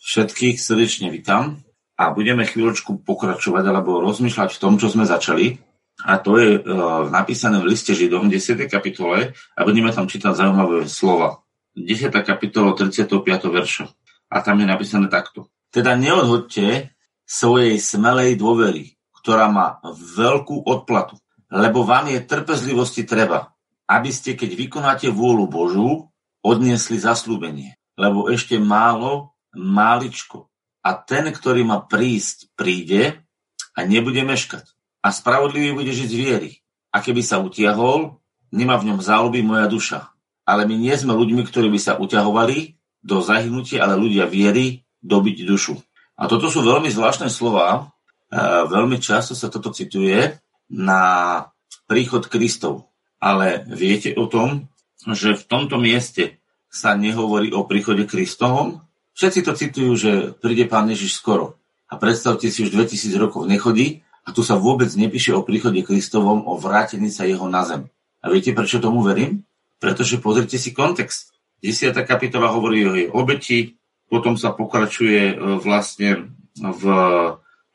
Všetkých srdečne vítam a budeme chvíľočku pokračovať alebo rozmýšľať v tom, čo sme začali. A to je uh, napísané v liste Židom 10. kapitole a budeme tam čítať zaujímavé slova. 10. kapitola 35. verša. A tam je napísané takto. Teda neodhodte svojej smelej dôvery, ktorá má veľkú odplatu, lebo vám je trpezlivosti treba, aby ste, keď vykonáte vôľu Božú, odniesli zaslúbenie. Lebo ešte málo máličko. A ten, ktorý má prísť, príde a nebude meškať. A spravodlivý bude žiť z viery. A keby sa utiahol, nemá v ňom záľuby moja duša. Ale my nie sme ľuďmi, ktorí by sa uťahovali do zahynutia, ale ľudia viery dobiť dušu. A toto sú veľmi zvláštne slova. Veľmi často sa toto cituje na príchod Kristov. Ale viete o tom, že v tomto mieste sa nehovorí o príchode Kristovom, Všetci to citujú, že príde pán Ježiš skoro. A predstavte si, už 2000 rokov nechodí a tu sa vôbec nepíše o príchode Kristovom, o vrátení sa jeho na zem. A viete, prečo tomu verím? Pretože pozrite si kontext. 10. kapitola hovorí o jej obeti, potom sa pokračuje e, vlastne v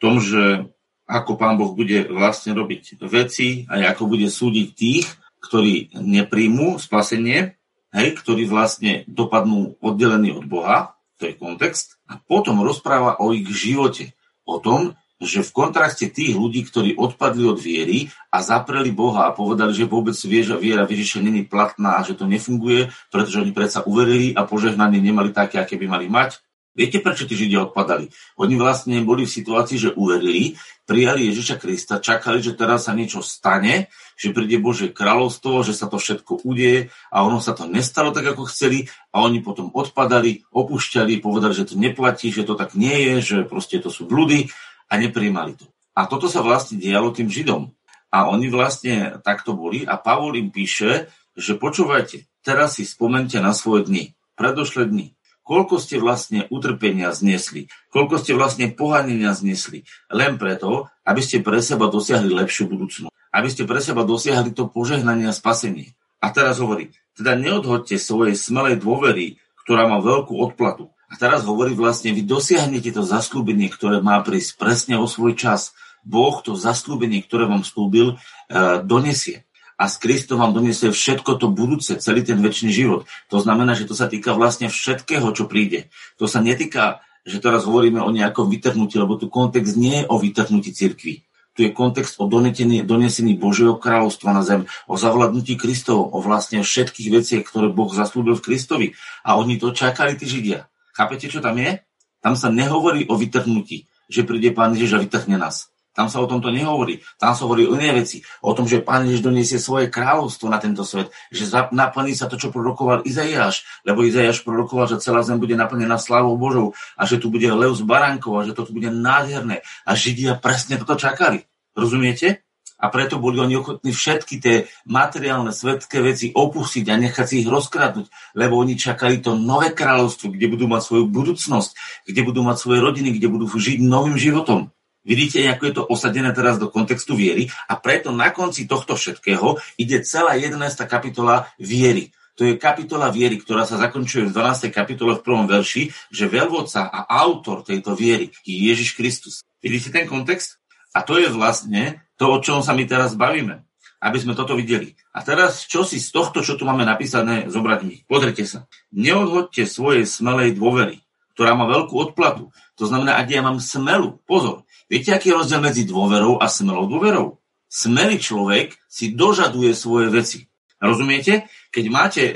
tom, že ako pán Boh bude vlastne robiť veci a ako bude súdiť tých, ktorí nepríjmú spasenie, hej, ktorí vlastne dopadnú oddelení od Boha to je kontext, a potom rozpráva o ich živote, o tom, že v kontraste tých ľudí, ktorí odpadli od viery a zapreli Boha a povedali, že vôbec viera, viera Ježiša není platná a že to nefunguje, pretože oni predsa uverili a požehnanie nemali také, aké by mali mať, Viete, prečo tí Židia odpadali? Oni vlastne boli v situácii, že uverili, prijali Ježiša Krista, čakali, že teraz sa niečo stane, že príde Božie kráľovstvo, že sa to všetko udeje a ono sa to nestalo tak, ako chceli a oni potom odpadali, opúšťali, povedali, že to neplatí, že to tak nie je, že proste to sú blúdy a nepríjmali to. A toto sa vlastne dialo tým Židom. A oni vlastne takto boli a Pavol im píše, že počúvajte, teraz si spomente na svoje dni, predošlé dni koľko ste vlastne utrpenia znesli, koľko ste vlastne pohanenia znesli, len preto, aby ste pre seba dosiahli lepšiu budúcnosť, aby ste pre seba dosiahli to požehnanie a spasenie. A teraz hovorí, teda neodhodte svojej smelej dôvery, ktorá má veľkú odplatu. A teraz hovorí vlastne, vy dosiahnete to zaslúbenie, ktoré má prísť presne o svoj čas. Boh to zaslúbenie, ktoré vám slúbil, e, donesie a s Kristom vám doniesie všetko to budúce, celý ten väčší život. To znamená, že to sa týka vlastne všetkého, čo príde. To sa netýka, že teraz hovoríme o nejakom vytrhnutí, lebo tu kontext nie je o vytrhnutí cirkvi. Tu je kontext o donesení Božieho kráľovstva na zem, o zavladnutí Kristov, o vlastne všetkých veciach, ktoré Boh zaslúbil Kristovi. A oni to čakali, tí Židia. Chápete, čo tam je? Tam sa nehovorí o vytrhnutí, že príde Pán Ježiš a vytrhne nás. Tam sa o tomto nehovorí. Tam sa hovorí o iné veci. O tom, že Pán Ježiš doniesie svoje kráľovstvo na tento svet. Že naplní sa to, čo prorokoval Izaiáš. Lebo Izaiáš prorokoval, že celá zem bude naplnená slávou Božou a že tu bude lev z baránkov a že to tu bude nádherné. A Židia presne toto čakali. Rozumiete? A preto boli oni ochotní všetky tie materiálne svetské veci opustiť a nechať si ich rozkradnúť, lebo oni čakali to nové kráľovstvo, kde budú mať svoju budúcnosť, kde budú mať svoje rodiny, kde budú žiť novým životom. Vidíte, ako je to osadené teraz do kontextu viery a preto na konci tohto všetkého ide celá 11. kapitola viery. To je kapitola viery, ktorá sa zakončuje v 12. kapitole v prvom verši, že veľvodca a autor tejto viery je Ježiš Kristus. Vidíte ten kontext? A to je vlastne to, o čom sa my teraz bavíme. Aby sme toto videli. A teraz, čo si z tohto, čo tu máme napísané, zobrať my? Pozrite sa. Neodhodte svojej smelej dôvery, ktorá má veľkú odplatu. To znamená, ak ja mám smelu, pozor, Viete, aký je rozdiel medzi dôverou a smelou dôverou? Smelý človek si dožaduje svoje veci. Rozumiete? Keď máte, e,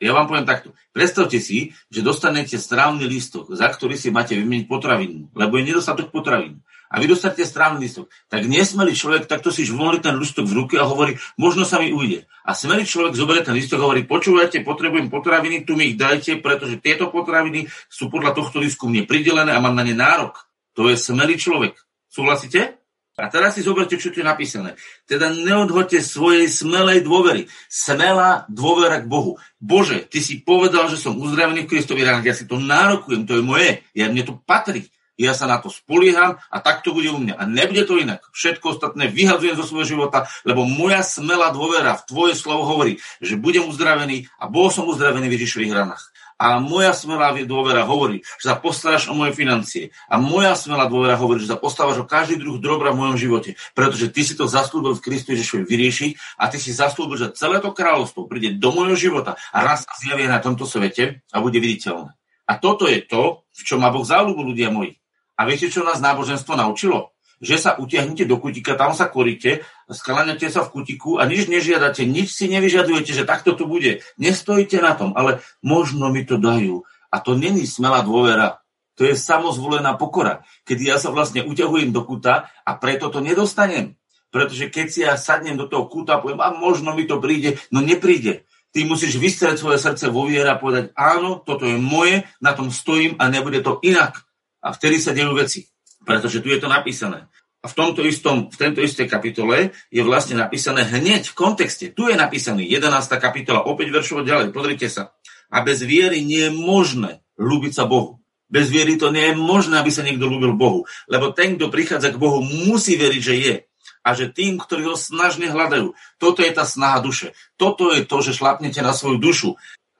ja vám poviem takto, predstavte si, že dostanete strávny lístok, za ktorý si máte vymeniť potravinu, lebo je nedostatok potravín. A vy dostanete strávny lístok. Tak nesmelý človek takto si žvolí ten lístok v ruke a hovorí, možno sa mi ujde. A smelý človek zoberie ten lístok a hovorí, počúvajte, potrebujem potraviny, tu mi ich dajte, pretože tieto potraviny sú podľa tohto lístku mne pridelené a mám na ne nárok. To je smelý človek. Súhlasíte? A teraz si zoberte, čo tu je napísané. Teda neodhoďte svojej smelej dôvery. Smelá dôvera k Bohu. Bože, ty si povedal, že som uzdravený v Kristovi ránach. Ja si to nárokujem, to je moje. Ja, mne to patrí. Ja sa na to spolieham a tak to bude u mňa. A nebude to inak. Všetko ostatné vyhadzujem zo svojho života, lebo moja smelá dôvera v tvoje slovo hovorí, že budem uzdravený a bol som uzdravený v Ježišových ranách. A moja smelá dôvera hovorí, že sa postaráš o moje financie. A moja smelá dôvera hovorí, že sa postávaš o každý druh dobra v mojom živote. Pretože ty si to zaslúbil v Kristu Ježišovi vyriešiť a ty si zaslúbil, že celé to kráľovstvo príde do môjho života a raz sa zjavie na tomto svete a bude viditeľné. A toto je to, v čom má Boh záľubu, ľudia moji. A viete, čo nás náboženstvo naučilo? Že sa utiahnete do kutika, tam sa koríte, skláňate sa v kutiku a nič nežiadate, nič si nevyžadujete, že takto tu bude. Nestojíte na tom, ale možno mi to dajú. A to není smelá dôvera. To je samozvolená pokora, kedy ja sa vlastne uťahujem do kuta a preto to nedostanem. Pretože keď si ja sadnem do toho kuta poviem, a možno mi to príde, no nepríde. Ty musíš vystrieť svoje srdce vo viere a povedať, áno, toto je moje, na tom stojím a nebude to inak. A vtedy sa dejú veci pretože tu je to napísané. A v tomto istom, v tento istej kapitole je vlastne napísané hneď v kontexte. Tu je napísaný 11. kapitola, opäť veršovo ďalej, pozrite sa. A bez viery nie je možné ľúbiť sa Bohu. Bez viery to nie je možné, aby sa niekto ľúbil Bohu. Lebo ten, kto prichádza k Bohu, musí veriť, že je. A že tým, ktorí ho snažne hľadajú, toto je tá snaha duše. Toto je to, že šlapnete na svoju dušu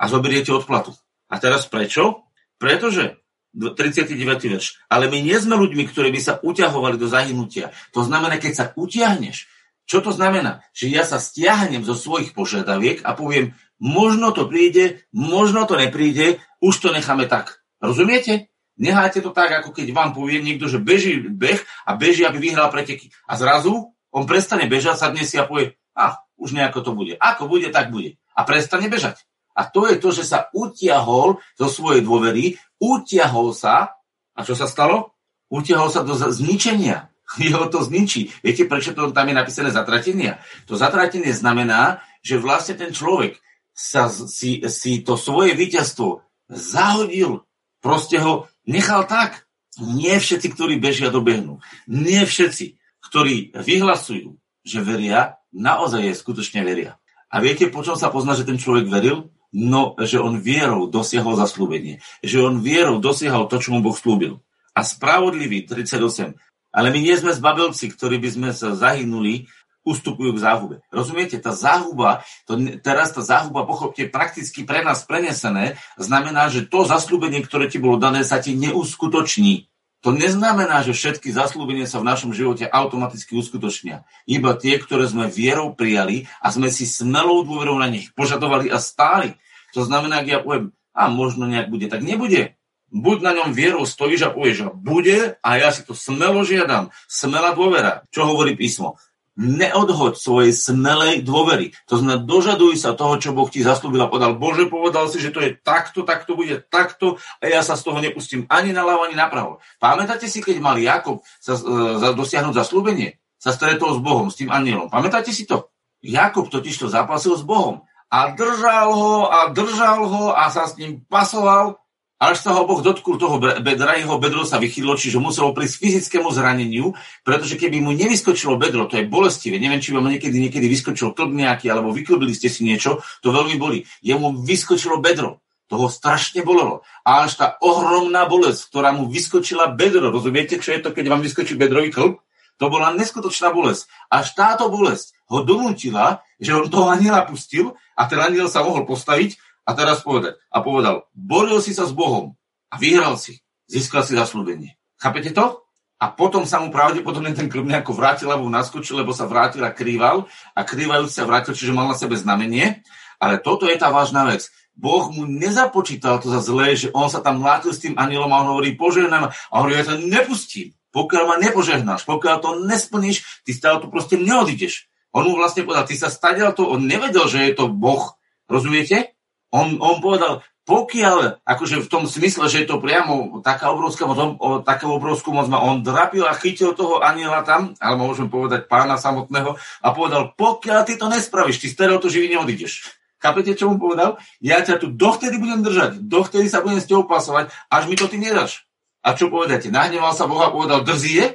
a zoberiete odplatu. A teraz prečo? Pretože 39. verš. Ale my nie sme ľuďmi, ktorí by sa uťahovali do zahynutia. To znamená, keď sa utiahneš, čo to znamená? Že ja sa stiahnem zo svojich požiadaviek a poviem, možno to príde, možno to nepríde, už to necháme tak. Rozumiete? Nehajte to tak, ako keď vám povie niekto, že beží beh a beží, aby vyhral preteky. A zrazu on prestane bežať, sadne si a povie, a už nejako to bude. Ako bude, tak bude. A prestane bežať. A to je to, že sa utiahol zo svojej dôvery, utiahol sa, a čo sa stalo? Utiahol sa do zničenia. Jeho to zničí. Viete, prečo to tam je napísané zatratenia? To zatratenie znamená, že vlastne ten človek sa si, si to svoje víťazstvo zahodil, proste ho nechal tak. Nie všetci, ktorí bežia, dobehnú. Nie všetci, ktorí vyhlasujú, že veria, naozaj je skutočne veria. A viete, po čom sa pozná, že ten človek veril? No, že on vierou dosiahol zaslúbenie. Že on vierou dosiahol to, čo mu Boh slúbil. A spravodlivý, 38. Ale my nie sme zbabelci, ktorí by sme sa zahynuli, ustupujú k záhube. Rozumiete? Tá záhuba, to, teraz tá záhuba, pochopte, prakticky pre nás prenesené, znamená, že to zaslúbenie, ktoré ti bolo dané, sa ti neuskutoční. To neznamená, že všetky zaslúbenia sa v našom živote automaticky uskutočnia. Iba tie, ktoré sme vierou prijali a sme si smelou dôverou na nich požadovali a stáli. To znamená, ak ja poviem, a možno nejak bude, tak nebude. Buď na ňom vierou stojíš a povieš, že bude a ja si to smelo žiadam. Smela dôvera. Čo hovorí písmo? Neodhoď svojej smelej dôvery. To znamená, dožaduj sa toho, čo Boh ti zaslúbil a povedal, Bože, povedal si, že to je takto, takto bude takto a ja sa z toho nepustím ani na ani na pravo. Pamätáte si, keď mal Jakob sa, e, dosiahnuť zaslúbenie? Sa stretol s Bohom, s tým anielom. Pamätáte si to? Jakob totiž to zapasil s Bohom a držal ho a držal ho a sa s ním pasoval až sa ho Boh dotkul toho bedra, jeho bedro sa vychýlilo, čiže muselo prísť fyzickému zraneniu, pretože keby mu nevyskočilo bedro, to je bolestivé, neviem, či vám niekedy, niekedy vyskočil klb nejaký, alebo vyklbili ste si niečo, to veľmi boli. Jemu vyskočilo bedro, toho strašne bolelo. A až tá ohromná bolesť, ktorá mu vyskočila bedro, rozumiete, čo je to, keď vám vyskočí bedrový klb? To bola neskutočná bolesť. Až táto bolesť ho donútila, že on toho aniela pustil a ten aniel sa mohol postaviť a teraz povedať. A povedal, boril si sa s Bohom a vyhral si. Získal si zaslúbenie. Chápete to? A potom sa mu pravdepodobne ten krv nejako vrátil, alebo naskočil, lebo sa vrátil a krýval. A krývajúci sa vrátil, čiže mal na sebe znamenie. Ale toto je tá vážna vec. Boh mu nezapočítal to za zlé, že on sa tam mlátil s tým anielom a on hovorí, požehnám. A hovorí, ja to nepustím. Pokiaľ ma nepožehnáš, pokiaľ to nesplníš, ty stále tu proste neodídeš. On mu vlastne povedal, ty sa stadial to, on nevedel, že je to Boh. Rozumiete? On, on povedal, pokiaľ, akože v tom smysle, že je to priamo taká obrovská moc, on, takú obrovskú moc má, on drapil a chytil toho aniela tam, alebo môžem povedať pána samotného, a povedal, pokiaľ ty to nespravíš, ty z to živý neodídeš. Chápete, čo mu povedal? Ja ťa tu dovtedy budem držať, dovtedy sa budem s tebou pasovať, až mi to ty nedáš. A čo povedáte? Nahneval sa Boha a povedal, drzí je?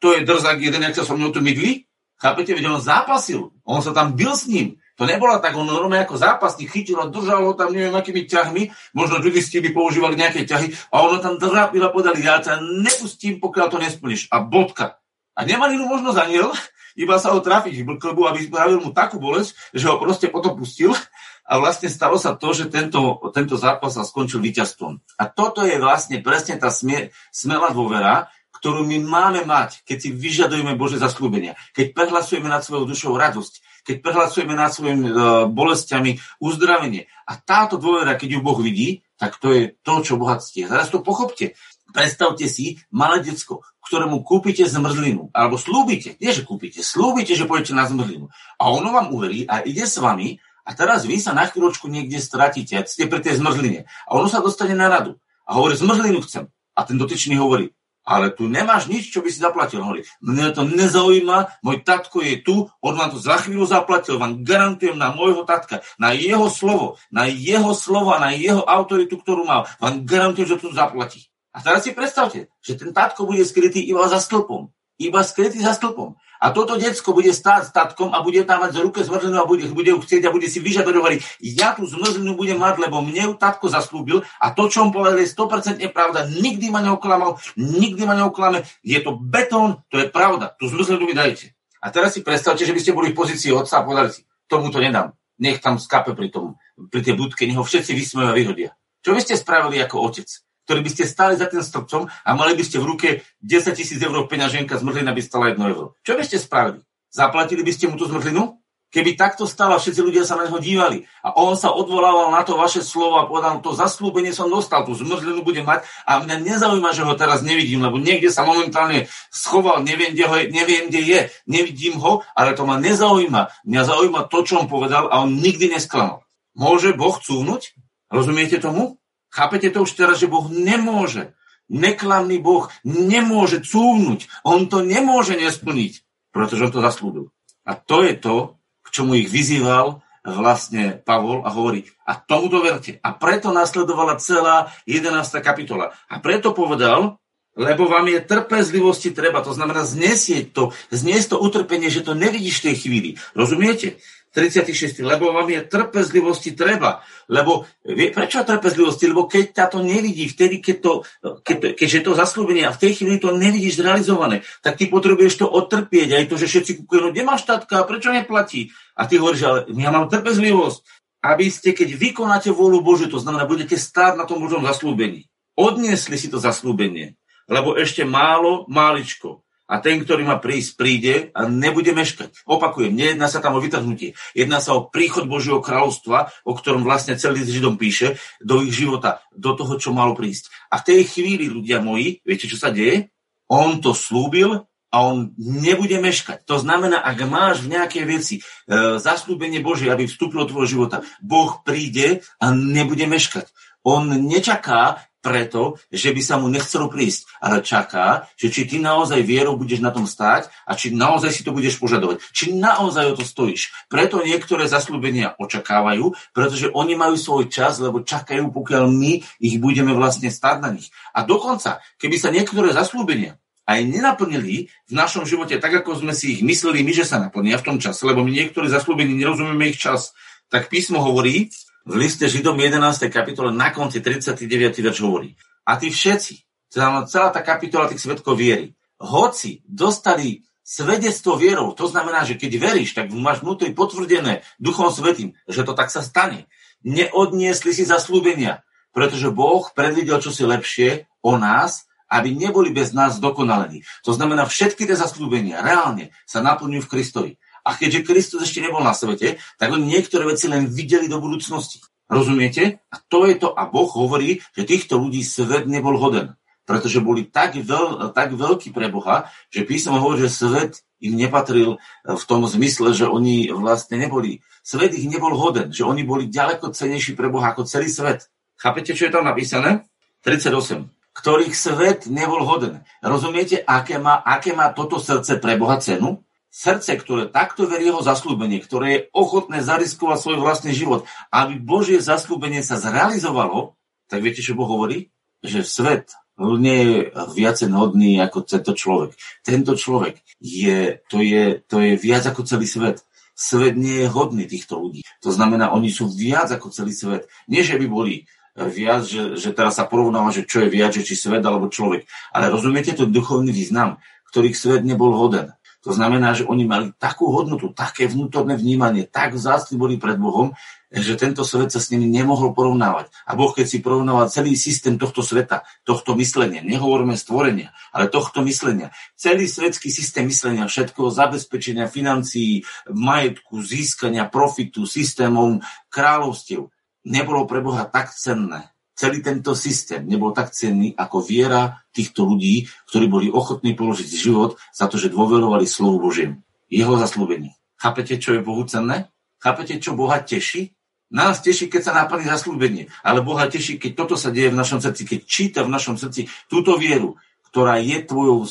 To je drzak jeden, jak sa so mnou tu mydli? Chápete, veď on zápasil. On sa tam bil s ním. To nebola tak, on normálne ako zápasník chytil a držal ho tam neviem akými ťahmi, možno judisti by používali nejaké ťahy a ono tam drapil a podali, ja ťa nepustím, pokiaľ to nesplníš. A bodka. A nemal inú možnosť aniel, iba sa ho trafiť v klbu, aby spravil mu takú bolesť, že ho proste potom pustil a vlastne stalo sa to, že tento, tento zápas sa skončil víťazstvom. A toto je vlastne presne tá smie, smelá dôvera, ktorú my máme mať, keď si vyžadujeme Bože zaslúbenia, keď prehlasujeme nad svojou dušou radosť, keď prehlasujeme nad svojimi uh, bolestiami uzdravenie. A táto dôvera, keď ju Boh vidí, tak to je to, čo bohatství. Teraz to pochopte. Predstavte si malé decko, ktorému kúpite zmrzlinu, alebo slúbite, nie že kúpite, slúbite, že pôjdete na zmrzlinu. A ono vám uverí a ide s vami a teraz vy sa na chvíľočku niekde stratíte, ste pri tej zmrzline. A ono sa dostane na radu a hovorí, zmrzlinu chcem. A ten dotyčný hovorí, ale tu nemáš nič, čo by si zaplatil. Hovorí, mne to nezaujíma, môj tatko je tu, on vám to za chvíľu zaplatil, vám garantujem na môjho tatka, na jeho slovo, na jeho slovo a na jeho autoritu, ktorú mal, vám garantujem, že to zaplatí. A teraz si predstavte, že ten tatko bude skrytý iba za stĺpom. Iba skrytý za stĺpom. A toto decko bude stáť s tatkom a bude mať z ruke zmrzlinu a bude, bude ju chcieť a bude si vyžadovať, ja tú zmrzlinu budem mať, lebo mne ju tatko zaslúbil a to, čo on povedal, je 100% pravda. Nikdy ma neoklamal, nikdy ma neoklame. Je to betón, to je pravda. Tú zmrzlinu mi dajte. A teraz si predstavte, že by ste boli v pozícii otca a povedali si, tomu to nedám. Nech tam skape pri tom, pri tej budke, nech ho všetci vysmejú a vyhodia. Čo by ste spravili ako otec? Ktorý by ste stáli za tým stĺpcom a mali by ste v ruke 10 tisíc eur peňaženka, zmrzlina by stala 1 euro. Čo by ste spravili? Zaplatili by ste mu tú zmrzlinu? Keby takto stalo, všetci ľudia sa na neho dívali a on sa odvolával na to vaše slovo a povedal, to zaslúbenie som dostal, tú zmrzlinu bude mať a mňa nezaujíma, že ho teraz nevidím, lebo niekde sa momentálne schoval, neviem, kde, ho je, neviem, kde je, nevidím ho, ale to ma nezaujíma. Mňa zaujíma to, čo on povedal a on nikdy nesklamal. Môže Boh cúvnuť? Rozumiete tomu? Chápete to už teraz, že Boh nemôže. Neklamný Boh nemôže cúvnuť. On to nemôže nesplniť, pretože on to zaslúbil. A to je to, k čomu ich vyzýval vlastne Pavol a hovorí, a tomuto verte. A preto nasledovala celá 11. kapitola. A preto povedal, lebo vám je trpezlivosti treba, to znamená znesieť to, zniesť to utrpenie, že to nevidíš v tej chvíli. Rozumiete? 36. Lebo vám je trpezlivosti treba. Lebo, vie, prečo trpezlivosti? Lebo keď ťa to nevidí, vtedy, keď to, keď, keďže to zaslúbenie a v tej chvíli to nevidíš zrealizované, tak ty potrebuješ to otrpieť. Aj to, že všetci kúkujú, no nemáš tatka, prečo neplatí? A ty hovoríš, ale ja mám trpezlivosť. Aby ste, keď vykonáte vôľu Božiu, to znamená, budete stáť na tom Božom zaslúbení. Odniesli si to zaslúbenie. Lebo ešte málo, máličko a ten, ktorý má prísť, príde a nebude meškať. Opakujem, nejedná sa tam o vytrhnutie. Jedná sa o príchod Božieho kráľovstva, o ktorom vlastne celý Židom píše, do ich života, do toho, čo malo prísť. A v tej chvíli, ľudia moji, viete, čo sa deje? On to slúbil a on nebude meškať. To znamená, ak máš v nejakej veci e, zaslúbenie Božie, aby vstúpilo do tvojho života, Boh príde a nebude meškať. On nečaká, preto, že by sa mu nechcelo prísť, ale čaká, že či ty naozaj vierou budeš na tom stáť a či naozaj si to budeš požadovať. Či naozaj o to stojíš. Preto niektoré zaslúbenia očakávajú, pretože oni majú svoj čas, lebo čakajú, pokiaľ my ich budeme vlastne stáť na nich. A dokonca, keby sa niektoré zaslúbenia aj nenaplnili v našom živote tak, ako sme si ich mysleli my, že sa naplnia v tom čase, lebo my niektorí zaslúbení nerozumieme ich čas, tak písmo hovorí, v liste Židom 11. kapitole na konci 39. verš hovorí. A tí všetci, celá, tá kapitola tých svetkov viery, hoci dostali svedectvo vierou, to znamená, že keď veríš, tak máš vnútri potvrdené Duchom Svetým, že to tak sa stane. Neodniesli si zaslúbenia, pretože Boh predvidel čosi lepšie o nás, aby neboli bez nás dokonalení. To znamená, všetky tie zaslúbenia reálne sa naplňujú v Kristovi. A keďže Kristus ešte nebol na svete, tak oni niektoré veci len videli do budúcnosti. Rozumiete? A to je to. A Boh hovorí, že týchto ľudí svet nebol hoden. Pretože boli tak, veľ, tak veľkí pre Boha, že písmo hovorí, že svet im nepatril v tom zmysle, že oni vlastne neboli. Svet ich nebol hoden, že oni boli ďaleko cenejší pre Boha ako celý svet. Chápete, čo je tam napísané? 38 ktorých svet nebol hoden. Rozumiete, aké má, aké má toto srdce pre Boha cenu? Srdce, ktoré takto verí jeho zaslúbenie, ktoré je ochotné zariskovať svoj vlastný život, aby Božie zaslúbenie sa zrealizovalo, tak viete, čo Boh hovorí? Že svet nie je viacej hodný ako tento človek. Tento človek je, to je, to je viac ako celý svet. Svet nie je hodný týchto ľudí. To znamená, oni sú viac ako celý svet. Nie, že by boli viac, že, že teraz sa porovnáva, že čo je viac, že či svet alebo človek. Ale rozumiete to duchovný význam, ktorých svet nebol hoden. To znamená, že oni mali takú hodnotu, také vnútorné vnímanie, tak vzácni boli pred Bohom, že tento svet sa s nimi nemohol porovnávať. A Boh, keď si porovnával celý systém tohto sveta, tohto myslenia, nehovoríme stvorenia, ale tohto myslenia, celý svetský systém myslenia, všetkého zabezpečenia financií, majetku, získania profitu, systémom kráľovstiev, nebolo pre Boha tak cenné, celý tento systém nebol tak cenný ako viera týchto ľudí, ktorí boli ochotní položiť život za to, že dôverovali slovu Božiemu. Jeho zaslúbenie. Chápete, čo je Bohu cenné? Chápete, čo Boha teší? Nás teší, keď sa naplní zaslúbenie, ale Boha teší, keď toto sa deje v našom srdci, keď číta v našom srdci túto vieru, ktorá je tvojou e,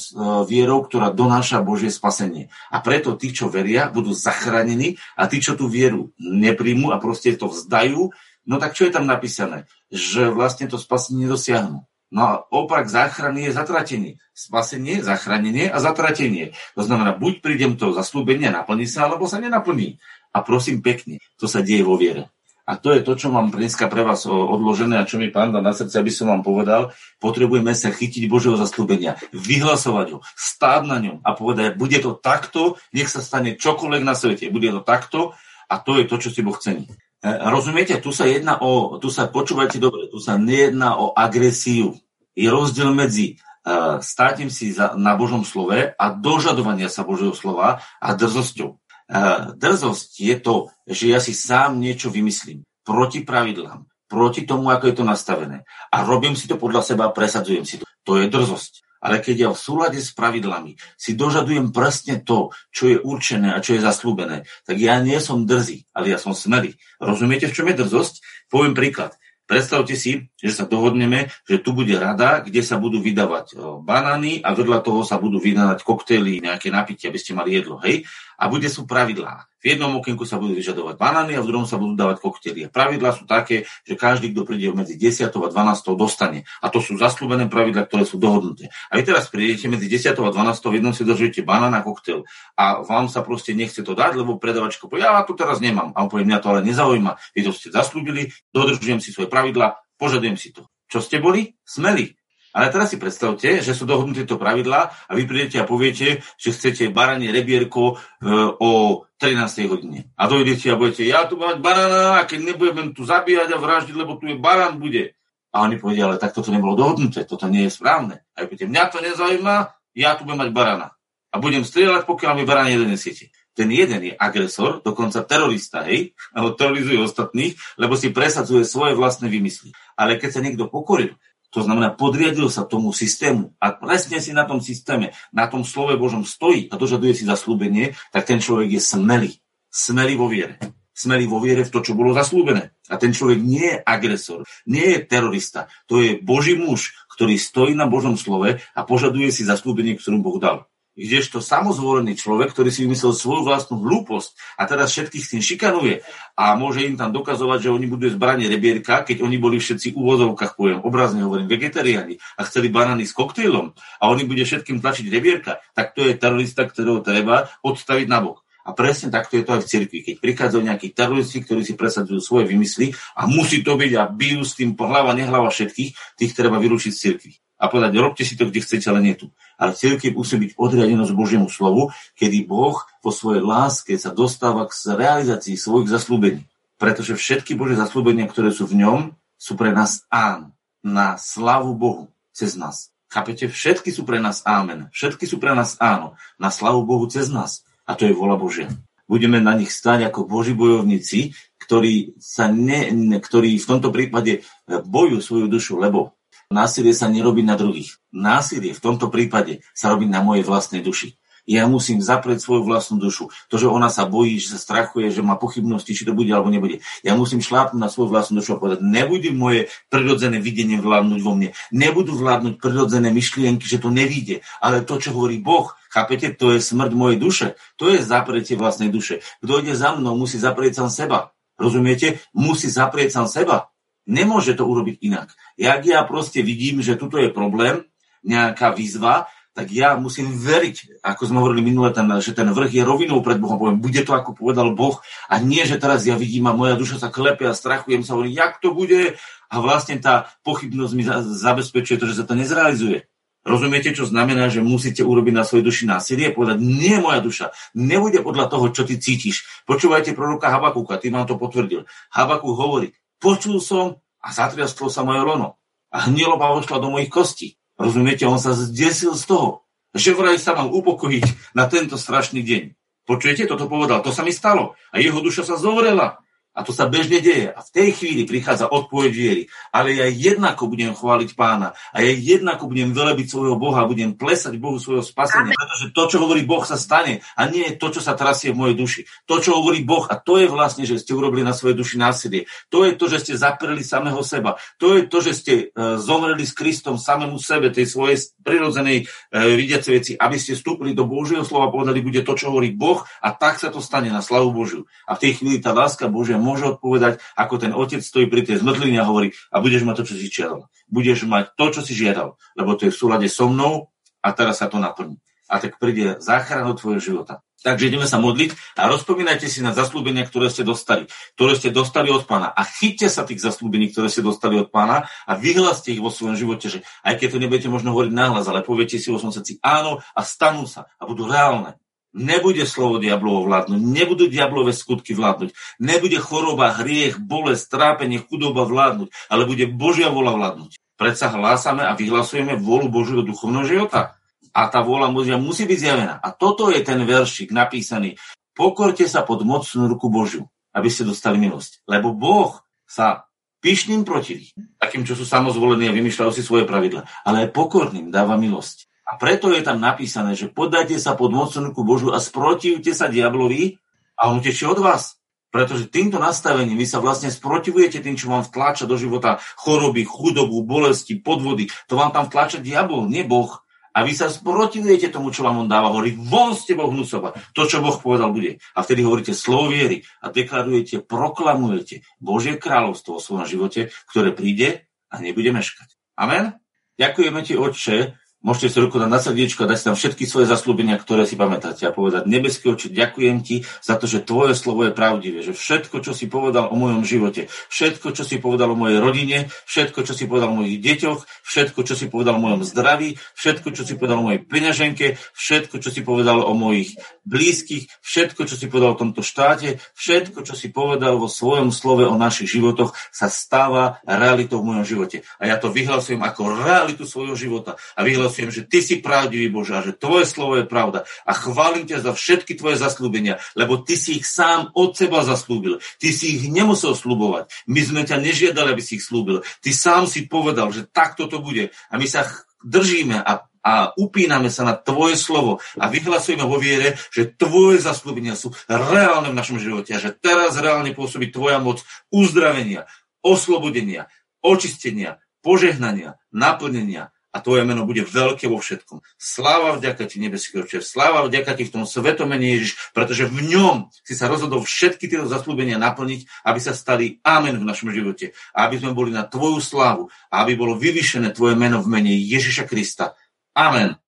vierou, ktorá donáša Božie spasenie. A preto tí, čo veria, budú zachránení a tí, čo tú vieru nepríjmu a proste to vzdajú, No tak čo je tam napísané? Že vlastne to spasenie nedosiahnu. No a opak záchrany je zatratenie. Spasenie, zachránenie a zatratenie. To znamená, buď prídem to zaslúbenie, naplní sa, alebo sa nenaplní. A prosím pekne, to sa deje vo viere. A to je to, čo mám dneska pre vás odložené a čo mi pán dá na srdce, aby som vám povedal. Potrebujeme sa chytiť Božieho zaslúbenia, vyhlasovať ho, stáť na ňom a povedať, bude to takto, nech sa stane čokoľvek na svete. Bude to takto a to je to, čo si Boh cení. E, rozumiete, tu sa jedná o, tu sa počúvajte dobre, tu sa nejedná o agresiu. Je rozdiel medzi uh, státim si za, na Božom slove a dožadovania sa Božieho slova a drzosťou. Uh, drzosť je to, že ja si sám niečo vymyslím proti pravidlám, proti tomu, ako je to nastavené. A robím si to podľa seba presadzujem si to. To je drzosť ale keď ja v súlade s pravidlami si dožadujem presne to, čo je určené a čo je zaslúbené, tak ja nie som drzý, ale ja som smelý. Rozumiete, v čom je drzosť? Poviem príklad. Predstavte si, že sa dohodneme, že tu bude rada, kde sa budú vydávať banány a vedľa toho sa budú vydávať koktejly, nejaké napitie, aby ste mali jedlo. Hej? A bude sú pravidlá. V jednom okienku sa budú vyžadovať banány a v druhom sa budú dávať koktely. Pravidlá sú také, že každý, kto príde medzi 10 a 12 dostane. A to sú zaslúbené pravidlá, ktoré sú dohodnuté. A vy teraz prídete medzi 10 a 12, v jednom si držíte banán a koktel a vám sa proste nechce to dať, lebo predavačka povie, ja to teraz nemám. A on povie, mňa to ale nezaujíma. Vy to ste zaslúbili, dodržujem si svoje pravidlá, požadujem si to. Čo ste boli? Smeli. Ale teraz si predstavte, že sú dohodnuté to pravidlá a vy prídete a poviete, že chcete baranie rebierko e, o 13. hodine. A dojdete a budete, ja tu mať barana a keď nebudem tu zabíjať a vraždiť, lebo tu je baran bude. A oni povedia, ale tak toto nebolo dohodnuté, toto nie je správne. A vy poviete, mňa to nezaujíma, ja tu budem mať barana. A budem strieľať, pokiaľ mi barana jeden nesiete. Ten jeden je agresor, dokonca terorista, hej, alebo terorizuje ostatných, lebo si presadzuje svoje vlastné vymysly. Ale keď sa niekto pokoril, to znamená, podriadil sa tomu systému a presne si na tom systéme, na tom slove Božom stojí a dožaduje si zaslúbenie, tak ten človek je smelý. Smelý vo viere. Smelý vo viere v to, čo bolo zaslúbené. A ten človek nie je agresor, nie je terorista. To je Boží muž, ktorý stojí na Božom slove a požaduje si zaslúbenie, ktorú Boh dal. Kdežto samozvolený človek, ktorý si vymyslel svoju vlastnú hlúposť a teraz všetkých tým šikanuje a môže im tam dokazovať, že oni budú zbranie rebierka, keď oni boli všetci v úvozovkách, poviem, obrazne hovorím, vegetariáni a chceli banány s koktejlom a oni bude všetkým tlačiť rebierka, tak to je terorista, ktorého treba odstaviť na bok. A presne takto je to aj v cirkvi. Keď prichádzajú nejakí teroristi, ktorí si presadzujú svoje vymysly a musí to byť a bijú s tým po hlava, nehlava všetkých, tých treba vylúčiť z cirkvi a povedať, robte si to, kde chcete, ale nie tu. Ale církev musí byť odriadenosť Božiemu slovu, kedy Boh vo svojej láske sa dostáva k realizácii svojich zaslúbení. Pretože všetky Božie zaslúbenia, ktoré sú v ňom, sú pre nás áno. Na slavu Bohu cez nás. Chápete? Všetky sú pre nás ámen. Všetky sú pre nás áno. Na slavu Bohu cez nás. A to je vola Božia. Budeme na nich stať ako Boží bojovníci, ktorí, sa ne, ktorí v tomto prípade bojujú svoju dušu, lebo Násilie sa nerobí na druhých. Násilie v tomto prípade sa robí na mojej vlastnej duši. Ja musím zaprieť svoju vlastnú dušu. To, že ona sa bojí, že sa strachuje, že má pochybnosti, či to bude alebo nebude. Ja musím šlápnuť na svoju vlastnú dušu a povedať, nebude moje prirodzené videnie vládnuť vo mne. Nebudú vládnuť prirodzené myšlienky, že to nevíde. Ale to, čo hovorí Boh, chápete, to je smrť mojej duše. To je zapretie vlastnej duše. Kto ide za mnou, musí zaprieť sám seba. Rozumiete? Musí zaprieť sám seba. Nemôže to urobiť inak. Jak ja proste vidím, že tuto je problém, nejaká výzva, tak ja musím veriť, ako sme hovorili minule, ten, že ten vrch je rovinou pred Bohom. Poviem, bude to, ako povedal Boh, a nie, že teraz ja vidím a moja duša sa klepe a strachujem sa, hovorím, jak to bude, a vlastne tá pochybnosť mi zabezpečuje to, že sa to nezrealizuje. Rozumiete, čo znamená, že musíte urobiť na svojej duši násilie? Povedať, nie moja duša, nebude podľa toho, čo ty cítiš. Počúvajte proroka Habakúka, ty vám to potvrdil. Habakúk hovorí, počul som a zatriastlo sa moje lono. A hnieloba vošla do mojich kostí. Rozumiete, on sa zdesil z toho, že vraj sa mal upokojiť na tento strašný deň. Počujete, toto povedal, to sa mi stalo. A jeho duša sa zovrela. A to sa bežne deje. A v tej chvíli prichádza odpoveď viery. Ale ja jednako budem chváliť pána. A ja jednako budem velebiť svojho Boha. Budem plesať Bohu svojho spasenia. Amen. Pretože to, čo hovorí Boh, sa stane. A nie je to, čo sa trasie v mojej duši. To, čo hovorí Boh. A to je vlastne, že ste urobili na svojej duši násilie. To je to, že ste zapreli samého seba. To je to, že ste uh, zomreli s Kristom samému sebe, tej svojej prirodzenej vidiacej veci, aby ste vstúpili do Božieho slova a povedali, bude to, čo hovorí Boh. A tak sa to stane na slavu Božiu. A v tej chvíli tá láska Božia môže odpovedať, ako ten otec stojí pri tej zmrtline a hovorí, a budeš mať to, čo si žiadal. Budeš mať to, čo si žiadal, lebo to je v súlade so mnou a teraz sa to naplní. A tak príde záchrana tvojho života. Takže ideme sa modliť a rozpomínajte si na zaslúbenia, ktoré ste dostali, ktoré ste dostali od pána a chyťte sa tých zaslúbení, ktoré ste dostali od pána a vyhláste ich vo svojom živote, že aj keď to nebudete možno hovoriť nahlas, ale poviete si vo svojom srdci áno a stanú sa a budú reálne. Nebude slovo diablovo vládnuť, nebudú diablové skutky vládnuť, nebude choroba, hriech, bolesť, trápenie, chudoba vládnuť, ale bude Božia vola vládnuť. Predsa hlásame a vyhlasujeme vôľu Božieho duchovného života. A tá vôľa Božia musí byť zjavená. A toto je ten veršik napísaný. Pokorte sa pod mocnú ruku Božiu, aby ste dostali milosť. Lebo Boh sa pyšným protiví, takým, čo sú samozvolení a vymýšľajú si svoje pravidla, ale aj pokorným dáva milosť. A preto je tam napísané, že podajte sa pod mocnú Božu a sprotivte sa diablovi a on utečie od vás. Pretože týmto nastavením vy sa vlastne sprotivujete tým, čo vám vtláča do života choroby, chudobu, bolesti, podvody. To vám tam vtláča diabol, nie Boh. A vy sa sprotivujete tomu, čo vám on dáva. Hovorí, von ste Boh hnusova. To, čo Boh povedal, bude. A vtedy hovoríte slovo viery a deklarujete, proklamujete Božie kráľovstvo vo svojom živote, ktoré príde a nebude meškať. Amen? Ďakujeme ti, Otče, Môžete si ruku dať na srdiečko a dať si tam všetky svoje zaslúbenia, ktoré si pamätáte a povedať, nebeský oči, ďakujem ti za to, že tvoje slovo je pravdivé, že všetko, čo si povedal o mojom živote, všetko, čo si povedal o mojej rodine, všetko, čo si povedal o mojich deťoch, všetko, čo si povedal o mojom zdraví, všetko, čo si povedal o mojej peňaženke, všetko, čo si povedal o mojich blízkych, všetko, čo si povedal o tomto štáte, všetko, čo si povedal vo svojom slove o našich životoch, sa stáva realitou v mojom živote. A ja to vyhlasujem ako realitu svojho života. A vyhlasujem vyhlasujem, že ty si pravdivý Bože a že tvoje slovo je pravda. A chválim ťa za všetky tvoje zaslúbenia, lebo ty si ich sám od seba zaslúbil. Ty si ich nemusel slúbovať. My sme ťa nežiadali, aby si ich slúbil. Ty sám si povedal, že takto to bude. A my sa držíme a a upíname sa na Tvoje slovo a vyhlasujeme vo viere, že Tvoje zaslúbenia sú reálne v našom živote a že teraz reálne pôsobí Tvoja moc uzdravenia, oslobodenia, očistenia, požehnania, naplnenia a tvoje meno bude veľké vo všetkom. Sláva vďaka ti, nebeský oče, sláva vďaka ti v tom svetomene Ježiš, pretože v ňom si sa rozhodol všetky tieto zaslúbenia naplniť, aby sa stali amen v našom živote. Aby sme boli na tvoju slávu a aby bolo vyvyšené tvoje meno v mene Ježiša Krista. Amen.